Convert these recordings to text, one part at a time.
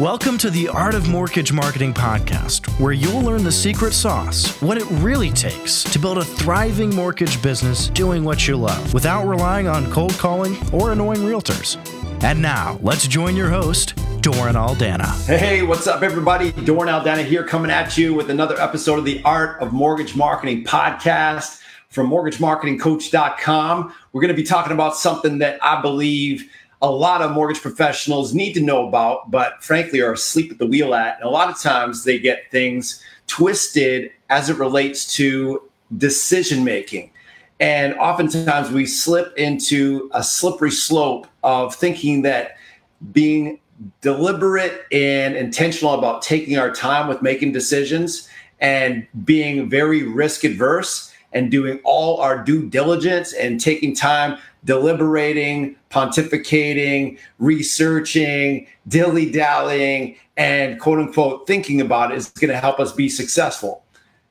Welcome to the Art of Mortgage Marketing podcast, where you'll learn the secret sauce, what it really takes to build a thriving mortgage business doing what you love without relying on cold calling or annoying realtors. And now, let's join your host, Doran Aldana. Hey, what's up, everybody? Doran Aldana here, coming at you with another episode of the Art of Mortgage Marketing podcast from mortgagemarketingcoach.com. We're going to be talking about something that I believe a lot of mortgage professionals need to know about, but frankly are asleep at the wheel at. And a lot of times they get things twisted as it relates to decision making. And oftentimes we slip into a slippery slope of thinking that being deliberate and intentional about taking our time with making decisions and being very risk adverse and doing all our due diligence and taking time deliberating, pontificating, researching, dilly dallying, and quote unquote thinking about it is going to help us be successful.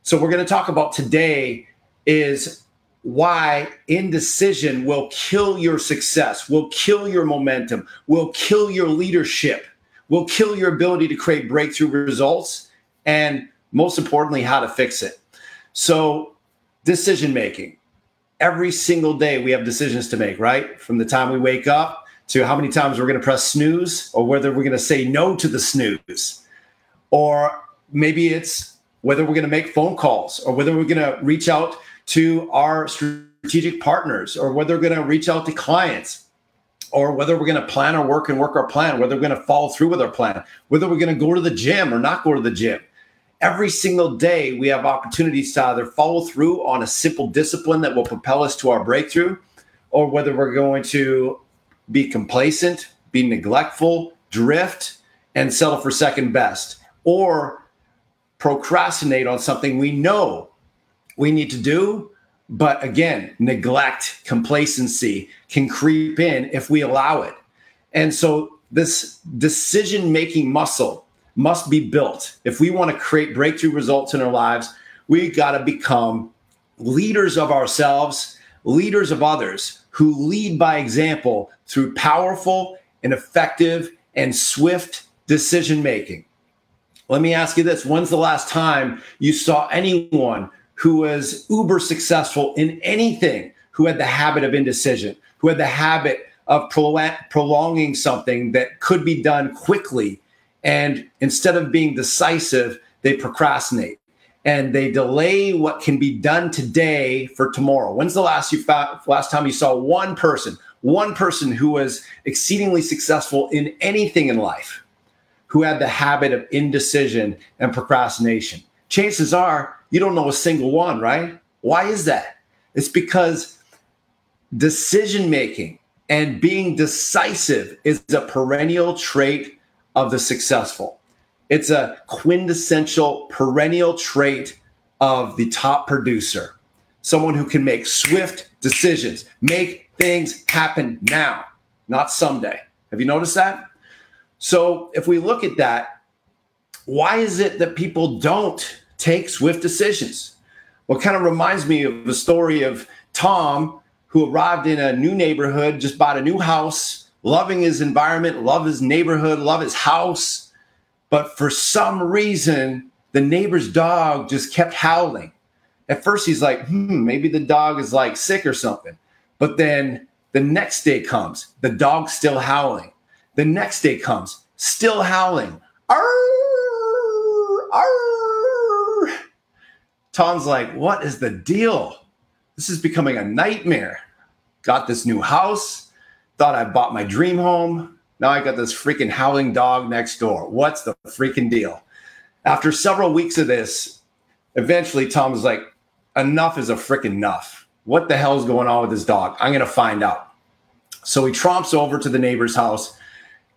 So, we're going to talk about today is why indecision will kill your success, will kill your momentum, will kill your leadership, will kill your ability to create breakthrough results, and most importantly, how to fix it. So, decision making every single day we have decisions to make, right? From the time we wake up to how many times we're going to press snooze or whether we're going to say no to the snooze. Or maybe it's whether we're going to make phone calls or whether we're going to reach out to our strategic partners or whether we're going to reach out to clients or whether we're going to plan our work and work our plan, whether we're going to follow through with our plan, whether we're going to go to the gym or not go to the gym every single day we have opportunities to either follow through on a simple discipline that will propel us to our breakthrough or whether we're going to be complacent be neglectful drift and settle for second best or procrastinate on something we know we need to do but again neglect complacency can creep in if we allow it. And so this decision making muscle must be built. If we want to create breakthrough results in our lives, we got to become leaders of ourselves, leaders of others who lead by example through powerful and effective and swift decision making. Let me ask you this when's the last time you saw anyone who was uber successful in anything who had the habit of indecision, who had the habit of prolonging something that could be done quickly and instead of being decisive, they procrastinate and they delay what can be done today for tomorrow. When's the last you last time you saw one person, one person who was exceedingly successful in anything in life, who had the habit of indecision and procrastination? Chances are you don't know a single one, right? Why is that? It's because decision making and being decisive is a perennial trait of the successful. It's a quintessential perennial trait of the top producer, someone who can make swift decisions, make things happen now, not someday. Have you noticed that? So, if we look at that, why is it that people don't take swift decisions? Well, kind of reminds me of the story of Tom, who arrived in a new neighborhood, just bought a new house, loving his environment, love his neighborhood, love his house. But for some reason, the neighbor's dog just kept howling. At first, he's like, hmm, maybe the dog is like sick or something. But then the next day comes, the dog's still howling. The next day comes, still howling. Arr, arr. Tom's like, what is the deal? This is becoming a nightmare. Got this new house Thought I bought my dream home. Now I got this freaking howling dog next door. What's the freaking deal? After several weeks of this, eventually Tom was like, enough is a freaking enough. What the hell is going on with this dog? I'm going to find out. So he tromps over to the neighbor's house.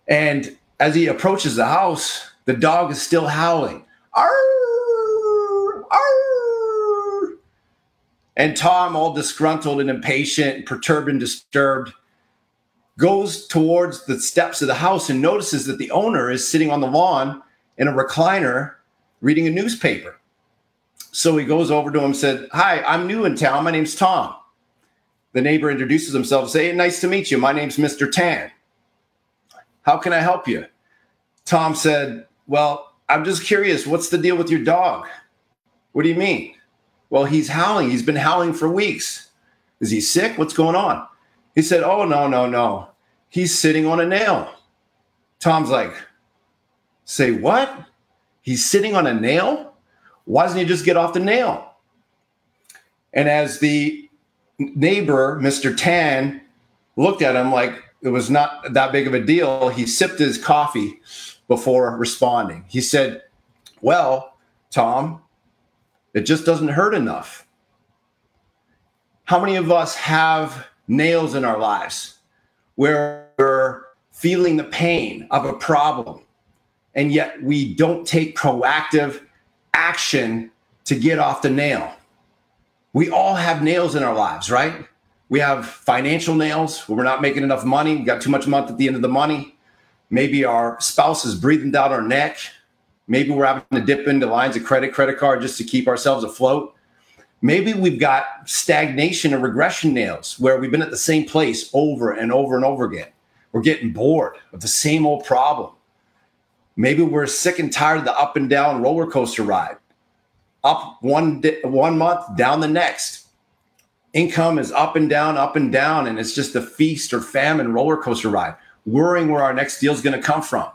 And as he approaches the house, the dog is still howling. Arr, arr. And Tom, all disgruntled and impatient, perturbed and disturbed, goes towards the steps of the house and notices that the owner is sitting on the lawn in a recliner reading a newspaper. So he goes over to him and said, Hi, I'm new in town. My name's Tom. The neighbor introduces himself, say, hey, Nice to meet you. My name's Mr. Tan. How can I help you? Tom said, Well, I'm just curious, what's the deal with your dog? What do you mean? Well, he's howling. He's been howling for weeks. Is he sick? What's going on? He said, Oh, no, no, no. He's sitting on a nail. Tom's like, Say what? He's sitting on a nail? Why doesn't he just get off the nail? And as the neighbor, Mr. Tan, looked at him like it was not that big of a deal, he sipped his coffee before responding. He said, Well, Tom, it just doesn't hurt enough. How many of us have nails in our lives where we're feeling the pain of a problem and yet we don't take proactive action to get off the nail. We all have nails in our lives, right? We have financial nails where we're not making enough money, we got too much month at the end of the money. Maybe our spouse is breathing down our neck. Maybe we're having to dip into lines of credit, credit card just to keep ourselves afloat. Maybe we've got stagnation or regression nails where we've been at the same place over and over and over again. We're getting bored of the same old problem. Maybe we're sick and tired of the up and down roller coaster ride. Up one one month, down the next. Income is up and down, up and down, and it's just a feast or famine roller coaster ride, worrying where our next deal is going to come from.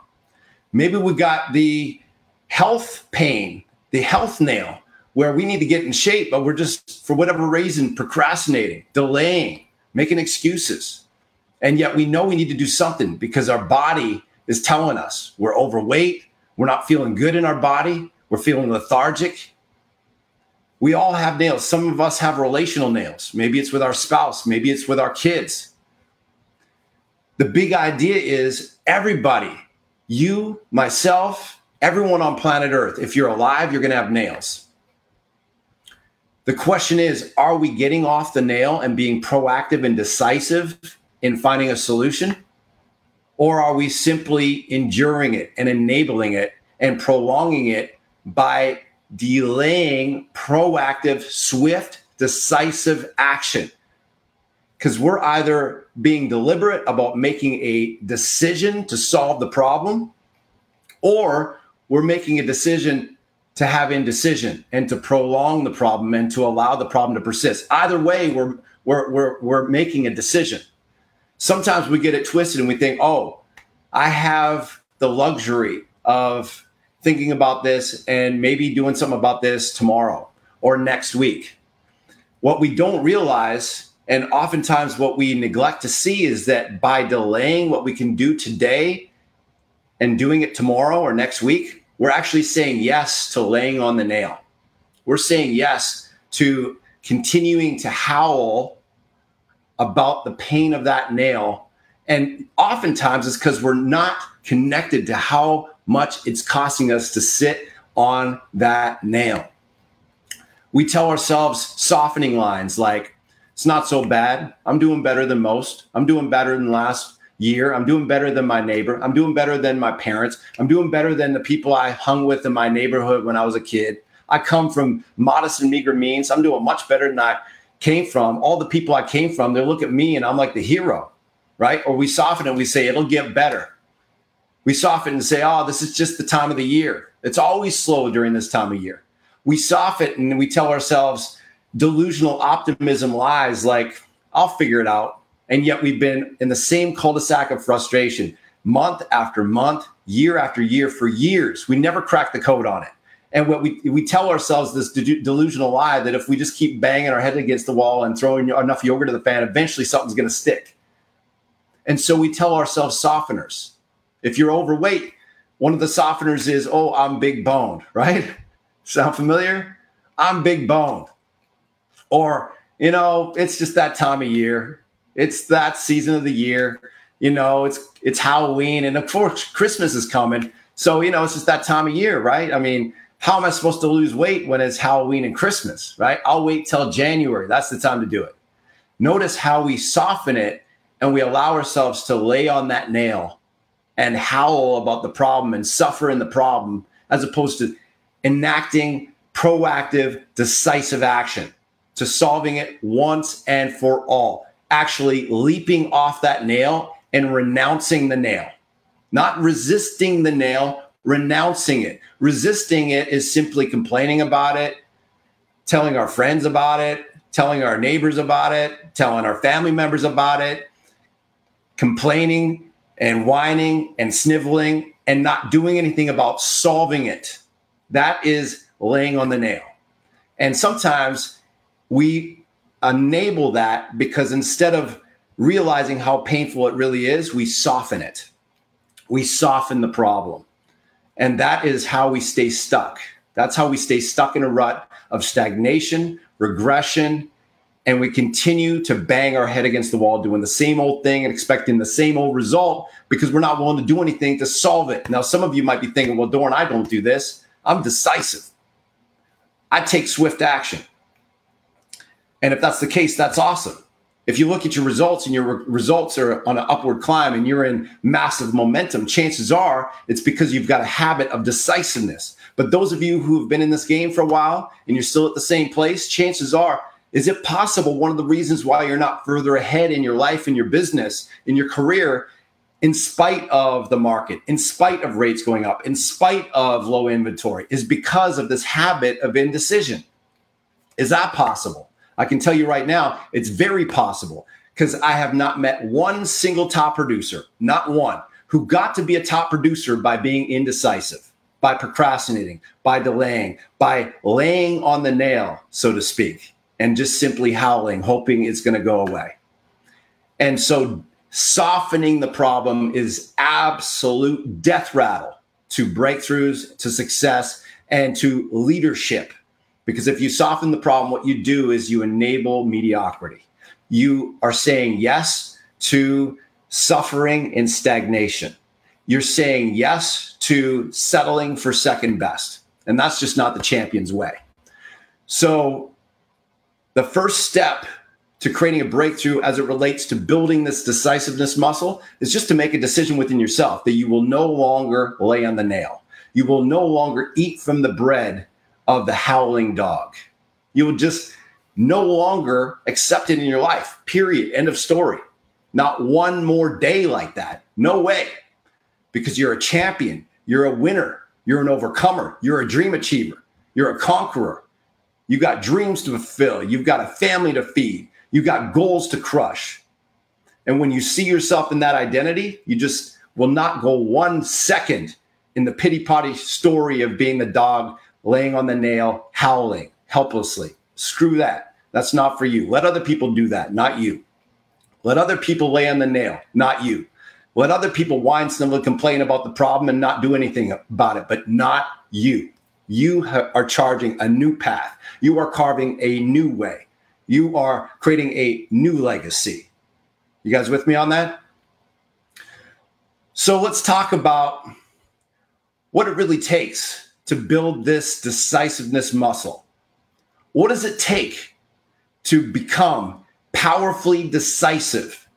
Maybe we've got the health pain, the health nail, where we need to get in shape, but we're just, for whatever reason, procrastinating, delaying, making excuses. And yet we know we need to do something because our body is telling us we're overweight, we're not feeling good in our body, we're feeling lethargic. We all have nails. Some of us have relational nails. Maybe it's with our spouse, maybe it's with our kids. The big idea is everybody, you, myself, everyone on planet Earth, if you're alive, you're going to have nails. The question is are we getting off the nail and being proactive and decisive in finding a solution? Or are we simply enduring it and enabling it and prolonging it by delaying proactive, swift, decisive action? Because we're either being deliberate about making a decision to solve the problem, or we're making a decision to have indecision and to prolong the problem and to allow the problem to persist. Either way, we're, we're, we're, we're making a decision sometimes we get it twisted and we think, oh, I have the luxury of thinking about this and maybe doing something about this tomorrow or next week. What we don't realize, and oftentimes what we neglect to see, is that by delaying what we can do today and doing it tomorrow or next week, we're actually saying yes to laying on the nail. We're saying yes to continuing to howl about the pain of that nail. And oftentimes it's because we're not connected to how much it's costing us to sit on that nail. We tell ourselves softening lines like, it's not so bad. I'm doing better than most. I'm doing better than last year. I'm doing better than my neighbor. I'm doing better than my parents. I'm doing better than the people I hung with in my neighborhood when I was a kid. I come from modest and meager means. I'm doing much better than I came from, all the people I came from, they look at me and I'm like the hero, right? Or we soften and we say, it'll get better. We soften and say, oh, this is just the time of the year. It's always slow during this time of year. We soften and we tell ourselves delusional optimism lies like, I'll figure it out. And yet we've been in the same cul de sac of frustration month after month, year after year for years. We never cracked the code on it. And what we we tell ourselves this delusional lie that if we just keep banging our head against the wall and throwing enough yogurt to the fan, eventually something's going to stick. And so we tell ourselves softeners. If you're overweight, one of the softeners is, "Oh, I'm big boned," right? Sound familiar? I'm big boned. Or, you know, it's just that time of year. It's that season of the year. You know, it's it's Halloween and of course Christmas is coming. So, you know, it's just that time of year, right? I mean, how am I supposed to lose weight when it's Halloween and Christmas, right? I'll wait till January. That's the time to do it. Notice how we soften it and we allow ourselves to lay on that nail and howl about the problem and suffer in the problem as opposed to enacting proactive, decisive action to solving it once and for all. Actually leaping off that nail and renouncing the nail. not resisting the nail, renouncing it. Resisting it is simply complaining about it, telling our friends about it, telling our neighbors about it, telling our family members about it, complaining and whining and sniveling and not doing anything about solving it. That is laying on the nail. And sometimes we enable that because instead of realizing how painful it really is, we soften it. We soften the problem. And that is how we stay stuck. That's how we stay stuck in a rut of stagnation, regression, and we continue to bang our head against the wall doing the same old thing and expecting the same old result because we're not willing to do anything to solve it. Now, some of you might be thinking, well, Doran, I don't do this. I'm decisive. I take swift action. And if that's the case, that's awesome. If you look at your results and your re- results are on an upward climb and you're in massive momentum, chances are it's because you've got a habit of decisiveness. But those of you who have been in this game for a while and you're still at the same place, chances are, is it possible one of the reasons why you're not further ahead in your life, in your business, in your career, in spite of the market, in spite of rates going up, in spite of low inventory, is because of this habit of indecision? Is that possible? I can tell you right now, it's very possible because I have not met one single top producer, not one, who got to be a top producer by being indecisive, by procrastinating, by delaying, by laying on the nail, so to speak, and just simply howling, hoping it's going to go away. And so softening the problem is absolute death rattle to breakthroughs, to success, and to leadership because if you soften the problem, what you do is you enable mediocrity. You are saying yes to suffering and stagnation. You're saying yes to settling for second best. And that's just not the champion's way. So, the first step to creating a breakthrough as it relates to building this decisiveness muscle is just to make a decision within yourself that you will no longer lay on the nail. You will no longer eat from the bread of the howling dog. You will just no longer accept it in your life. Period. End of story. Not one more day like that. No way. Because you're a champion. You're a winner. You're an overcomer. You're a dream achiever. You're a conqueror. You've got dreams to fulfill. You've got a family to feed. You've got goals to crush. And when you see yourself in that identity, you just will not go one second in the pity potty story of being the dog laying on the nail, howling helplessly. Screw that. That's not for you. Let other people do that, not you. Let other people lay on the nail, not you. Let other people whine, snivel, complain about the problem and not do anything about it, but not you. You ha- are charging a new path. You are carving a new way. You are creating a new legacy. You guys with me on that? So let's talk about what it really takes to build this decisiveness muscle? What does it take to become powerfully decisive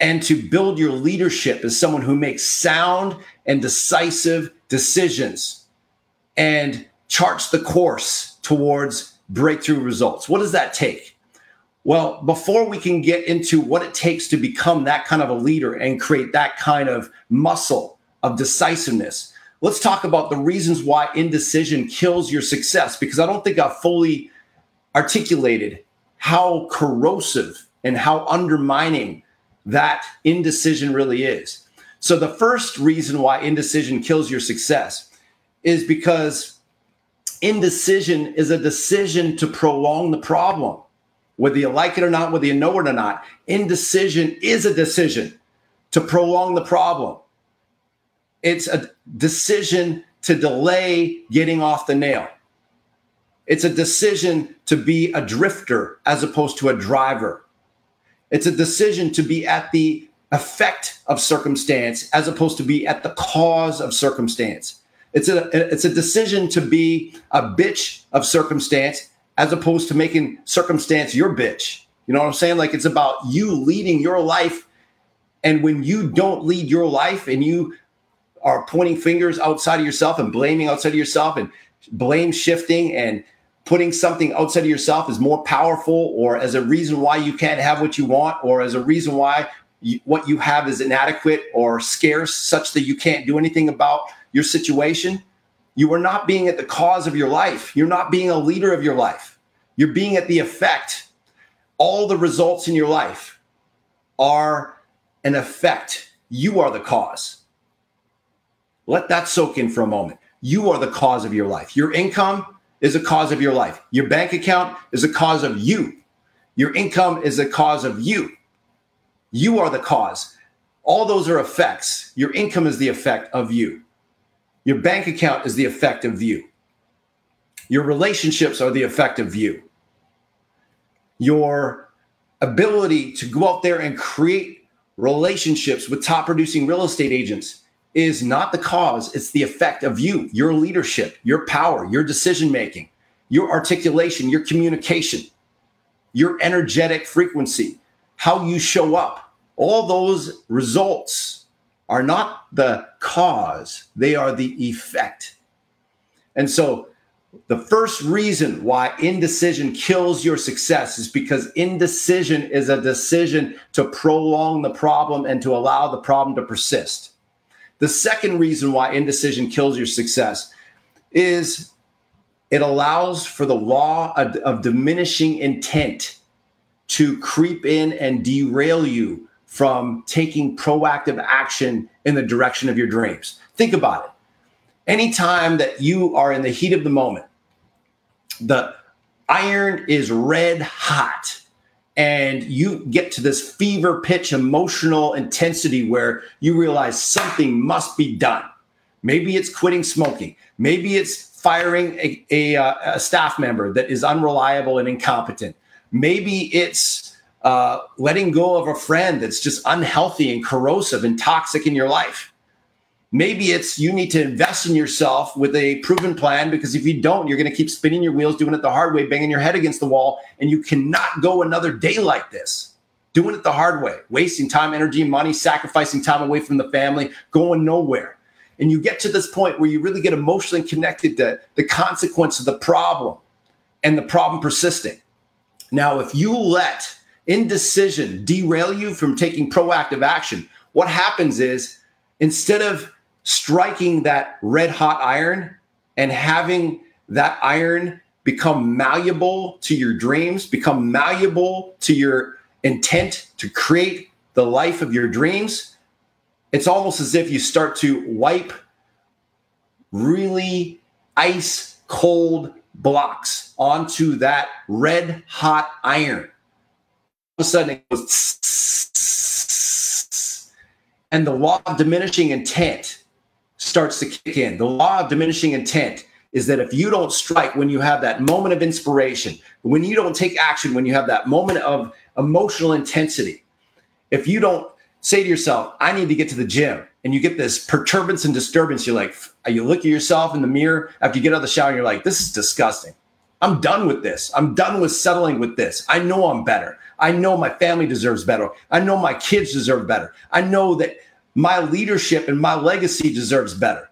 and to build your leadership as someone who makes sound and decisive decisions and charts the course towards breakthrough results? What does that take? Well, before we can get into what it takes to become that kind of a leader and create that kind of muscle of decisiveness, let's talk about the reasons why indecision kills your success because I don't think I've fully articulated how corrosive and how undermining that indecision really is. So, the first reason why indecision kills your success is because indecision is a decision to prolong the problem. Whether you like it or not, whether you know it or not, indecision is a decision to prolong the problem. It's a decision to delay getting off the nail. It's a decision to be a drifter as opposed to a driver. It's a decision to be at the effect of circumstance as opposed to be at the cause of circumstance. It's a it's a decision to be a bitch of circumstance as opposed to making circumstance your bitch. You know what I'm saying? Like it's about you leading your life and when you don't lead your life and you are pointing fingers outside of yourself and blaming outside of yourself and blame shifting and putting something outside of yourself is more powerful or as a reason why you can't have what you want or as a reason why you, what you have is inadequate or scarce, such that you can't do anything about your situation, you are not being at the cause of your life. You're not being a leader of your life. You're being at the effect. All the results in your life are an effect. You are the cause. Let that soak in for a moment. You are the cause of your life. Your income is a cause of your life. Your bank account is a cause of you. Your income is a cause of you. You are the cause. All those are effects. Your income is the effect of you. Your bank account is the effect of you. Your relationships are the effect of you. Your ability to go out there and create relationships with top producing real estate agents is not the cause, it's the effect of you, your leadership, your power, your decision making, your articulation, your communication, your energetic frequency, how you show up. All those results are not the cause, they are the effect. And so, the first reason why indecision kills your success is because indecision is a decision to prolong the problem and to allow the problem to persist. The second reason why indecision kills your success is it allows for the law of, of diminishing intent to creep in and derail you from taking proactive action in the direction of your dreams. Think about it. Anytime that you are in the heat of the moment, the iron is red hot and you get to this fever pitch emotional intensity where you realize something must be done. Maybe it's quitting smoking. Maybe it's firing a, a, a staff member that is unreliable and incompetent. Maybe it's uh, letting go of a friend that's just unhealthy and corrosive and toxic in your life. Maybe it's you need to invest in yourself with a proven plan because if you don't, you're going to keep spinning your wheels, doing it the hard way, banging your head against the wall, and you cannot go another day like this. Doing it the hard way, wasting time, energy, money, sacrificing time away from the family, going nowhere. And you get to this point where you really get emotionally connected to the consequence of the problem and the problem persisting. Now, if you let indecision derail you from taking proactive action, what happens is instead of striking that red hot iron and having that iron become malleable to your dreams, become malleable to your intent to create the life of your dreams, it's almost as if you start to wipe really ice cold blocks onto that red hot iron. All of a sudden it goes and the law of diminishing intent starts to kick in. The law of diminishing intent is that if you don't strike when you have that moment of inspiration, when you don't take action, when you have that moment of emotional intensity, if you don't say to yourself, I need to get to the gym, and you get this perturbance and disturbance, you're like, you look at yourself in the mirror after you get out of the shower, and you're like, this is disgusting. I'm done with this. I'm done with settling with this. I know I'm better. I know my family deserves better. I know my kids deserve better. I know that my leadership and my legacy deserves better.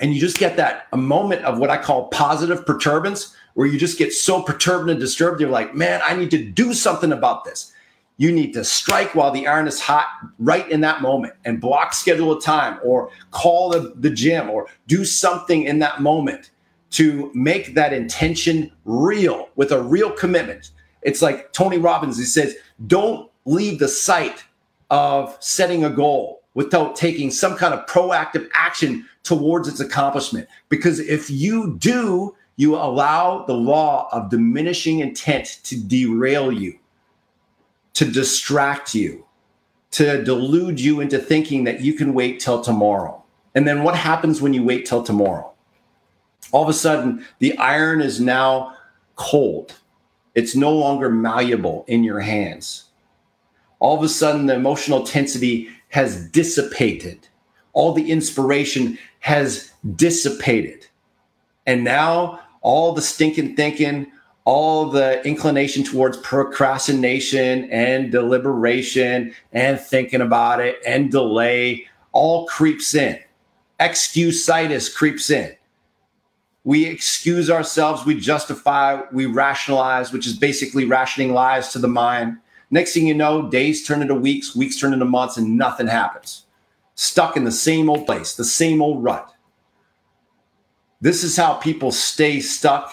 And you just get that a moment of what I call positive perturbance, where you just get so perturbed and disturbed. You're like, man, I need to do something about this. You need to strike while the iron is hot right in that moment and block schedule a time or call the, the gym or do something in that moment to make that intention real with a real commitment. It's like Tony Robbins, he says, don't leave the sight of setting a goal without taking some kind of proactive action towards its accomplishment. Because if you do, you allow the law of diminishing intent to derail you, to distract you, to delude you into thinking that you can wait till tomorrow. And then what happens when you wait till tomorrow? all of a sudden the iron is now cold. It's no longer malleable in your hands. All of a sudden, the emotional intensity has dissipated. All the inspiration has dissipated. And now, all the stinking thinking, all the inclination towards procrastination and deliberation and thinking about it and delay all creeps in. Excusitis creeps in we excuse ourselves, we justify, we rationalize, which is basically rationing lies to the mind. Next thing you know, days turn into weeks, weeks turn into months, and nothing happens. Stuck in the same old place, the same old rut. This is how people stay stuck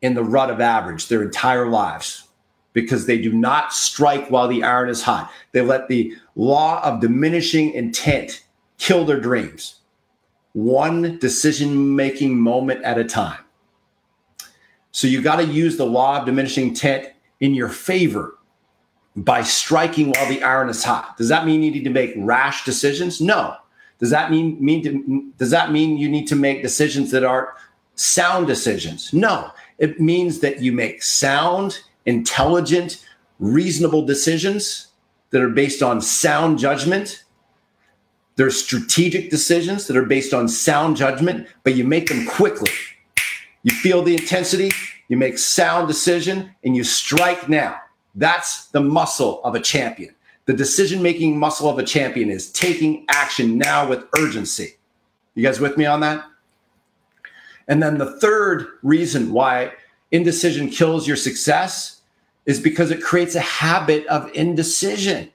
in the rut of average their entire lives because they do not strike while the iron is hot. They let the law of diminishing intent kill their dreams, one decision making moment at a time. So you got to use the law of diminishing intent in your favor by striking while the iron is hot. Does that mean you need to make rash decisions? No. Does that mean mean to, does that mean you need to make decisions that aren't sound decisions? No. It means that you make sound, intelligent, reasonable decisions that are based on sound judgment. They're strategic decisions that are based on sound judgment, but you make them quickly. You feel the intensity, you make sound decision, and you strike now. That's the muscle of a champion. The decision making muscle of a champion is taking action now with urgency. You guys with me on that? And then the third reason why indecision kills your success is because it creates a habit of indecision.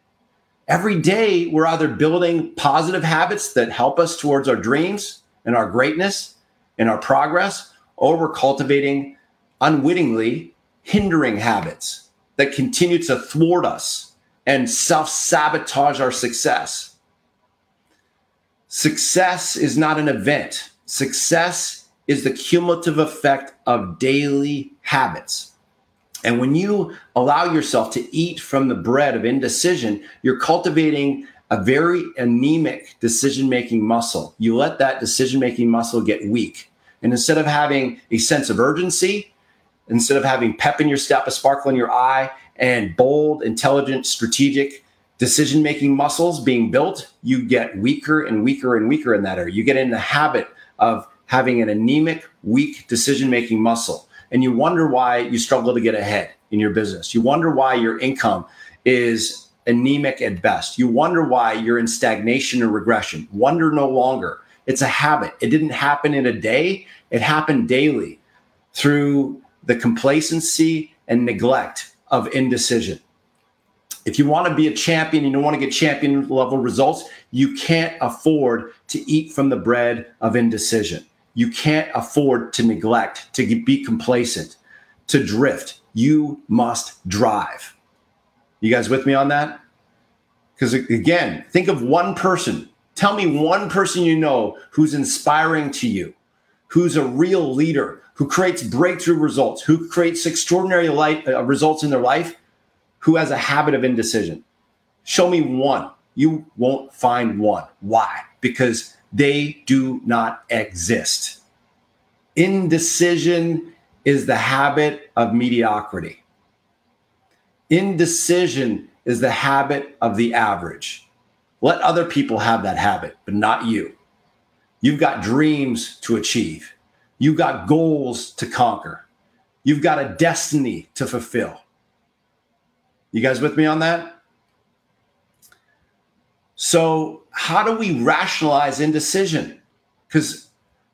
Every day, we're either building positive habits that help us towards our dreams and our greatness and our progress, or we're cultivating unwittingly hindering habits that continue to thwart us and self sabotage our success. Success is not an event, success is the cumulative effect of daily habits. And when you allow yourself to eat from the bread of indecision, you're cultivating a very anemic decision making muscle. You let that decision making muscle get weak. And instead of having a sense of urgency, instead of having pep in your step, a sparkle in your eye, and bold, intelligent, strategic decision making muscles being built, you get weaker and weaker and weaker in that area. You get in the habit of having an anemic, weak decision making muscle. And you wonder why you struggle to get ahead in your business. You wonder why your income is anemic at best. You wonder why you're in stagnation or regression. Wonder no longer. It's a habit. It didn't happen in a day, it happened daily through the complacency and neglect of indecision. If you want to be a champion and you don't want to get champion level results, you can't afford to eat from the bread of indecision. You can't afford to neglect, to be complacent, to drift. You must drive. You guys with me on that? Because again, think of one person. Tell me one person you know who's inspiring to you, who's a real leader, who creates breakthrough results, who creates extraordinary light, uh, results in their life, who has a habit of indecision. Show me one. You won't find one. Why? Because they do not exist. Indecision is the habit of mediocrity. Indecision is the habit of the average. Let other people have that habit, but not you. You've got dreams to achieve. You've got goals to conquer. You've got a destiny to fulfill. You guys with me on that? So, how do we rationalize indecision? Because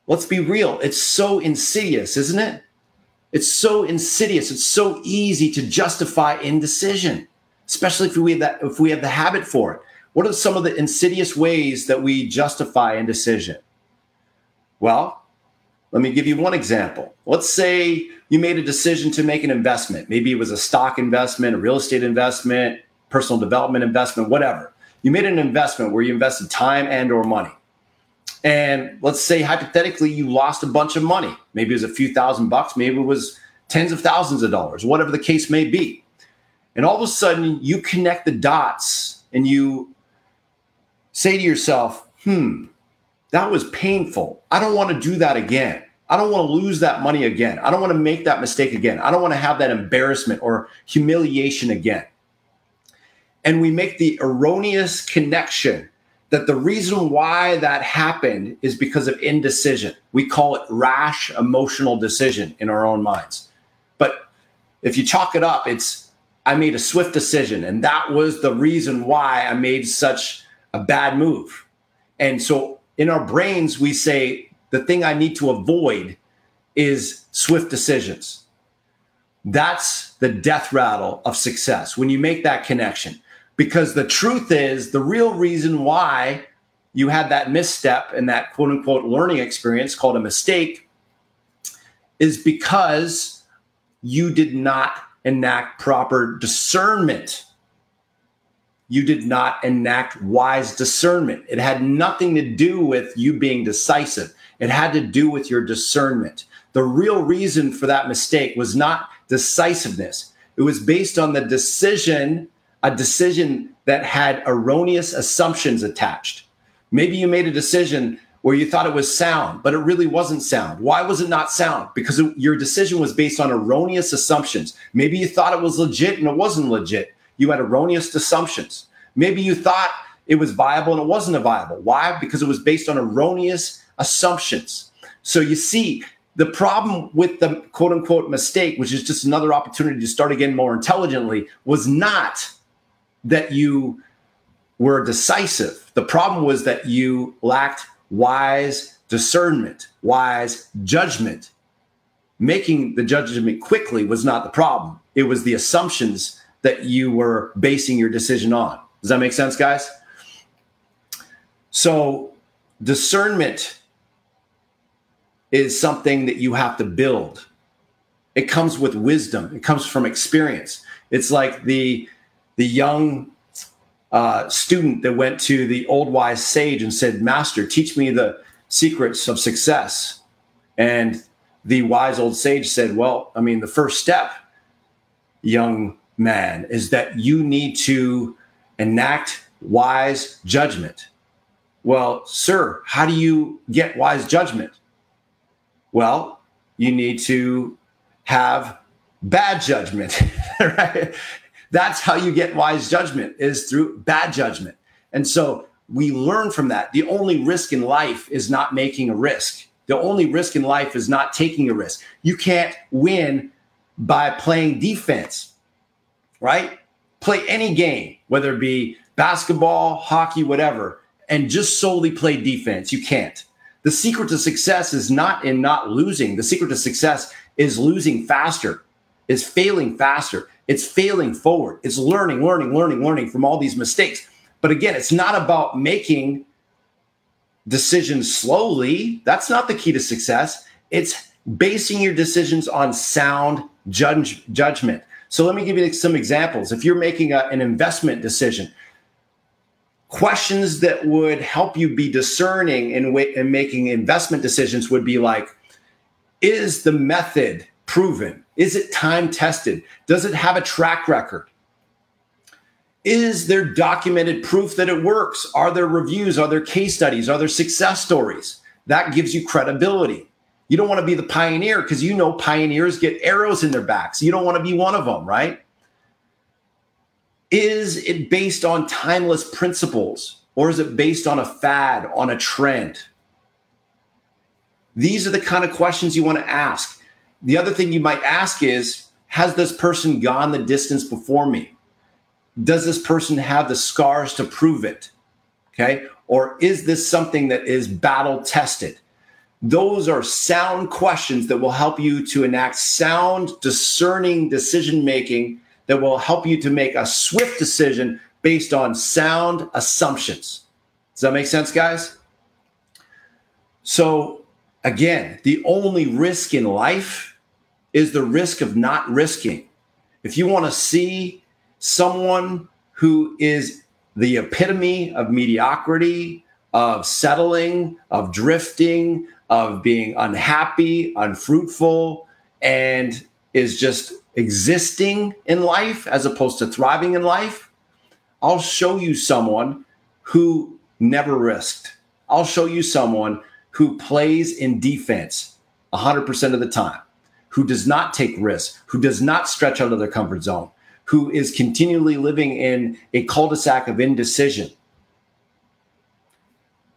let's be real, it's so insidious, isn't it? It's so insidious. It's so easy to justify indecision, especially if we have that if we have the habit for it. What are some of the insidious ways that we justify indecision? Well, let me give you one example. Let's say you made a decision to make an investment. Maybe it was a stock investment, a real estate investment, personal development investment, whatever. You made an investment where you invested time and or money. And let's say hypothetically you lost a bunch of money. Maybe it was a few thousand bucks, maybe it was tens of thousands of dollars, whatever the case may be. And all of a sudden you connect the dots and you say to yourself, "Hmm, that was painful. I don't want to do that again. I don't want to lose that money again. I don't want to make that mistake again. I don't want to have that embarrassment or humiliation again. And we make the erroneous connection that the reason why that happened is because of indecision. We call it rash emotional decision in our own minds. But if you chalk it up, it's I made a swift decision, and that was the reason why I made such a bad move. And so in our brains, we say the thing I need to avoid is swift decisions. That's the death rattle of success when you make that connection. Because the truth is, the real reason why you had that misstep and that quote unquote learning experience called a mistake is because you did not enact proper discernment. You did not enact wise discernment. It had nothing to do with you being decisive, it had to do with your discernment. The real reason for that mistake was not decisiveness, it was based on the decision, a decision that had erroneous assumptions attached. Maybe you made a decision where you thought it was sound, but it really wasn't sound. Why was it not sound? Because it, your decision was based on erroneous assumptions. Maybe you thought it was legit and it wasn't legit. You had erroneous assumptions. Maybe you thought it was viable and it wasn't viable. Why? Because it was based on erroneous assumptions. So you see, the problem with the quote unquote mistake, which is just another opportunity to start again more intelligently, was not that you were decisive. The problem was that you lacked wise discernment, wise judgment. Making the judgment quickly was not the problem. It was the assumptions that you were basing your decision on. Does that make sense, guys? So, discernment is something that you have to build. It comes with wisdom. It comes from experience. It's like the the young uh, student that went to the old wise sage and said, Master, teach me the secrets of success. And the wise old sage said, Well, I mean, the first step, young man, is that you need to enact wise judgment. Well, sir, how do you get wise judgment? Well, you need to have bad judgment, right? That's how you get wise judgment is through bad judgment. And so we learn from that. The only risk in life is not making a risk. The only risk in life is not taking a risk. You can't win by playing defense, right? Play any game, whether it be basketball, hockey, whatever, and just solely play defense. You can't. The secret to success is not in not losing. The secret to success is losing faster, is failing faster. It's failing forward. It's learning, learning, learning, learning from all these mistakes. But again, it's not about making decisions slowly. That's not the key to success. It's basing your decisions on sound judge, judgment. So let me give you some examples. If you're making a, an investment decision, questions that would help you be discerning in, in making investment decisions would be like, is the method proven? Is it time tested? Does it have a track record? Is there documented proof that it works? Are there reviews? Are there case studies? Are there success stories? That gives you credibility. You don't want to be the pioneer because you know pioneers get arrows in their backs. You don't want to be one of them, right? Is it based on timeless principles or is it based on a fad, on a trend? These are the kind of questions you want to ask. The other thing you might ask is Has this person gone the distance before me? Does this person have the scars to prove it? Okay. Or is this something that is battle tested? Those are sound questions that will help you to enact sound, discerning decision making that will help you to make a swift decision based on sound assumptions. Does that make sense, guys? So, again, the only risk in life is the risk of not risking. If you want to see someone who is the epitome of mediocrity, of settling, of drifting, of being unhappy, unfruitful, and is just existing in life as opposed to thriving in life, I'll show you someone who never risked. I'll show you someone who plays in defense 100% of the time who does not take risks, who does not stretch out of their comfort zone, who is continually living in a cul de sac of indecision.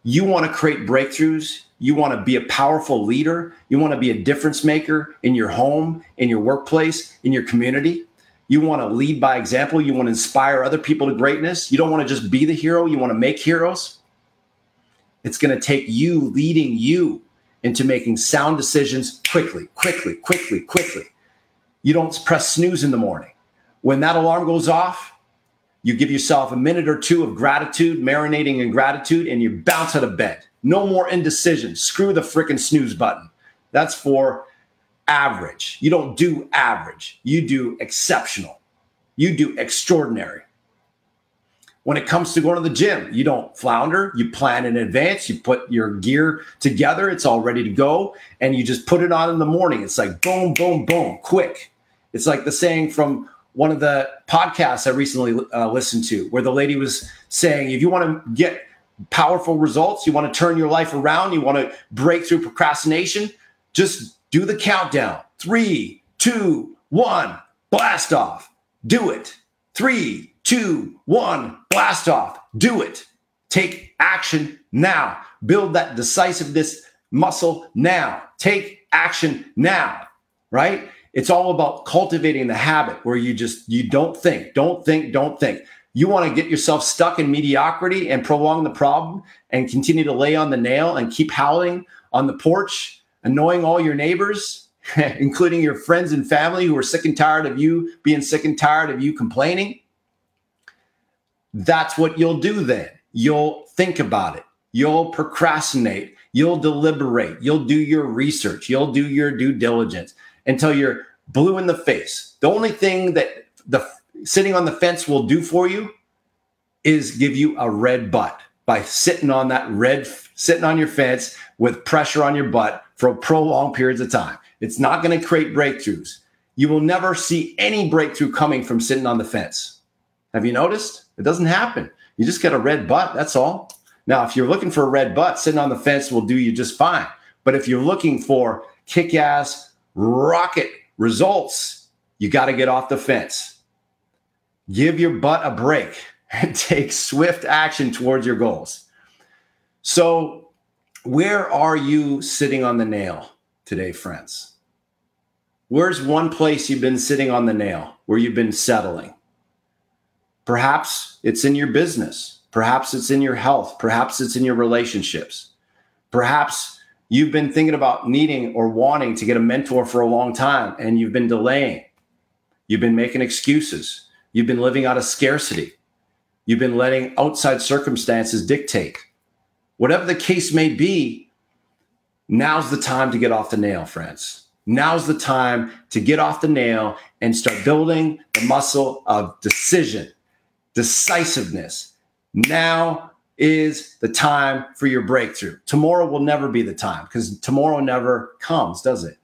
You want to create breakthroughs. You want to be a powerful leader. You want to be a difference maker in your home, in your workplace, in your community. You want to lead by example. You want to inspire other people to greatness. You don't want to just be the hero. You want to make heroes. It's going to take you leading you into making sound decisions quickly, quickly, quickly, quickly. you don't press snooze in the morning. When that alarm goes off, you give yourself a minute or two of gratitude, marinating in gratitude, and you bounce out of bed. No more indecision. Screw the freaking snooze button. That's for average. You don't do average, you do exceptional, you do extraordinary. When it comes to going to the gym, you don't flounder, you plan in advance, you put your gear together, it's all ready to go, and you just put it on in the morning. It's like boom, boom, boom, quick. It's like the saying from one of the podcasts I recently uh, listened to, where the lady was saying, if you want to get powerful results, you want to turn your life around, you want to break through procrastination, just do the countdown. Three, two, one, blast off. Do it. Three, two, one, blast off. Do it. Take action now. Build that decisiveness muscle now. Take action now, right? It's all about cultivating the habit where you just you don't think, don't think, don't think. You want to get yourself stuck in mediocrity and prolong the problem and continue to lay on the nail and keep howling on the porch annoying all your neighbors, including your friends and family who are sick and tired of you being sick and tired of you complaining, that's what you'll do then. You'll think about it. You'll procrastinate. You'll deliberate. You'll do your research. You'll do your due diligence until you're blue in the face. The only thing that the sitting on the fence will do for you is give you a red butt by sitting on that red sitting on your fence with pressure on your butt for prolonged periods of time. It's not going to create breakthroughs. You will never see any breakthrough coming from sitting on the fence. Have you noticed? It doesn't happen. You just get a red butt, that's all. Now, if you're looking for a red butt, sitting on the fence will do you just fine. But if you're looking for kick ass, rocket results, you got to get off the fence. Give your butt a break and take swift action towards your goals. So, where are you sitting on the nail today, friends? Where's one place you've been sitting on the nail where you've been settling? Perhaps it's in your business. Perhaps it's in your health. Perhaps it's in your relationships. Perhaps you've been thinking about needing or wanting to get a mentor for a long time and you've been delaying. You've been making excuses. You've been living out of scarcity. You've been letting outside circumstances dictate. Whatever the case may be, now's the time to get off the nail, friends. Now's the time to get off the nail and start building the muscle of decision, decisiveness. Now is the time for your breakthrough. Tomorrow will never be the time because tomorrow never comes, does it?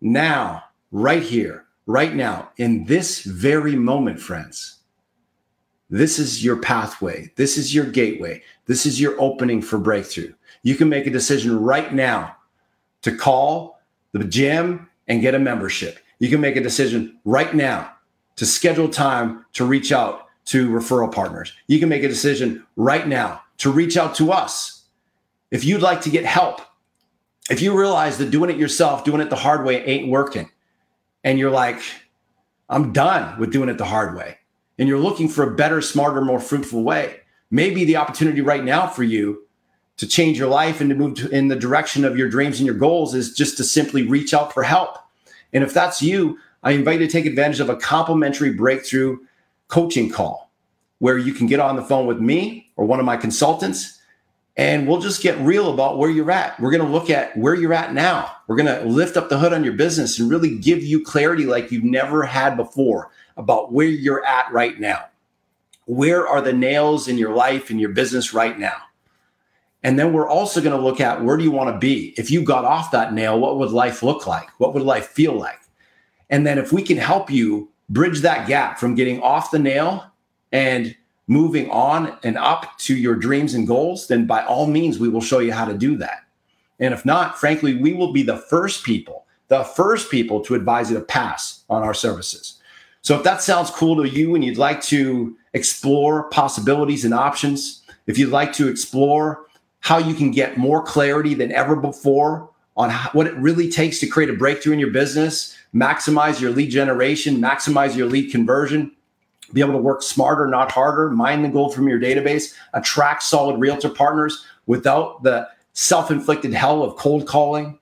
Now, right here, right now, in this very moment, friends, this is your pathway. This is your gateway. This is your opening for breakthrough. You can make a decision right now to call the gym and get a membership. You can make a decision right now to schedule time to reach out to referral partners. You can make a decision right now to reach out to us. If you'd like to get help, if you realize that doing it yourself, doing it the hard way ain't working, and you're like, I'm done with doing it the hard way and you're looking for a better, smarter, more fruitful way, maybe the opportunity right now for you to change your life and to move to, in the direction of your dreams and your goals is just to simply reach out for help. And if that's you, I invite you to take advantage of a complimentary breakthrough coaching call where you can get on the phone with me or one of my consultants and we'll just get real about where you're at. We're going to look at where you're at now. We're going to lift up the hood on your business and really give you clarity like you've never had before about where you're at right now. Where are the nails in your life and your business right now? And then we're also going to look at where do you want to be? If you got off that nail, what would life look like? What would life feel like? And then if we can help you bridge that gap from getting off the nail and moving on and up to your dreams and goals, then by all means, we will show you how to do that. And if not, frankly, we will be the first people, the first people to advise you to pass on our services. So if that sounds cool to you and you'd like to explore possibilities and options, if you'd like to explore how you can get more clarity than ever before on how, what it really takes to create a breakthrough in your business, maximize your lead generation, maximize your lead conversion, be able to work smarter, not harder, mine the gold from your database, attract solid realtor partners without the self inflicted hell of cold calling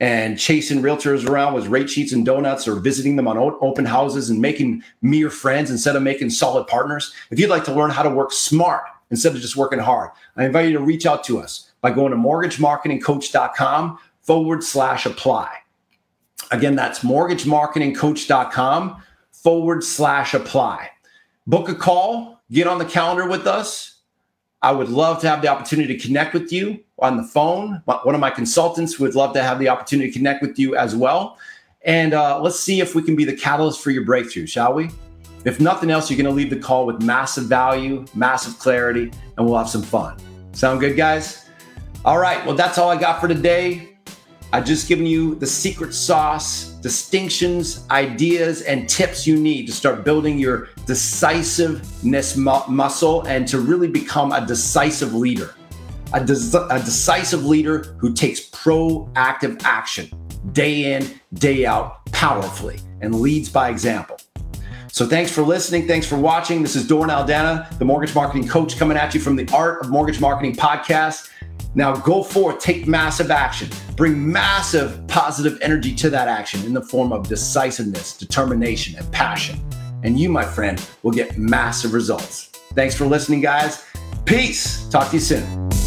and chasing realtors around with rate sheets and donuts or visiting them on open houses and making mere friends instead of making solid partners, if you'd like to learn how to work smart instead of just working hard, I invite you to reach out to us by going to mortgagemarketingcoach.com forward slash apply. Again, that's mortgagemarketingcoach.com forward slash apply. Book a call, get on the calendar with us. I would love to have the opportunity to connect with you on the phone. One of my consultants would love to have the opportunity to connect with you as well. And uh, let's see if we can be the catalyst for your breakthrough, shall we? If nothing else, you're going to leave the call with massive value, massive clarity, and we'll have some fun. Sound good, guys? All right. Well, that's all I got for today. I've just given you the secret sauce, distinctions, ideas, and tips you need to start building your decisiveness mu- muscle and to really become a decisive leader. A, des- a decisive leader who takes proactive action day in, day out, powerfully, and leads by example. So thanks for listening. Thanks for watching. This is Doran Aldana, the mortgage marketing coach, coming at you from the Art of Mortgage Marketing podcast. Now go forth, take massive action, bring massive positive energy to that action in the form of decisiveness, determination, and passion. And you, my friend, will get massive results. Thanks for listening, guys. Peace. Talk to you soon.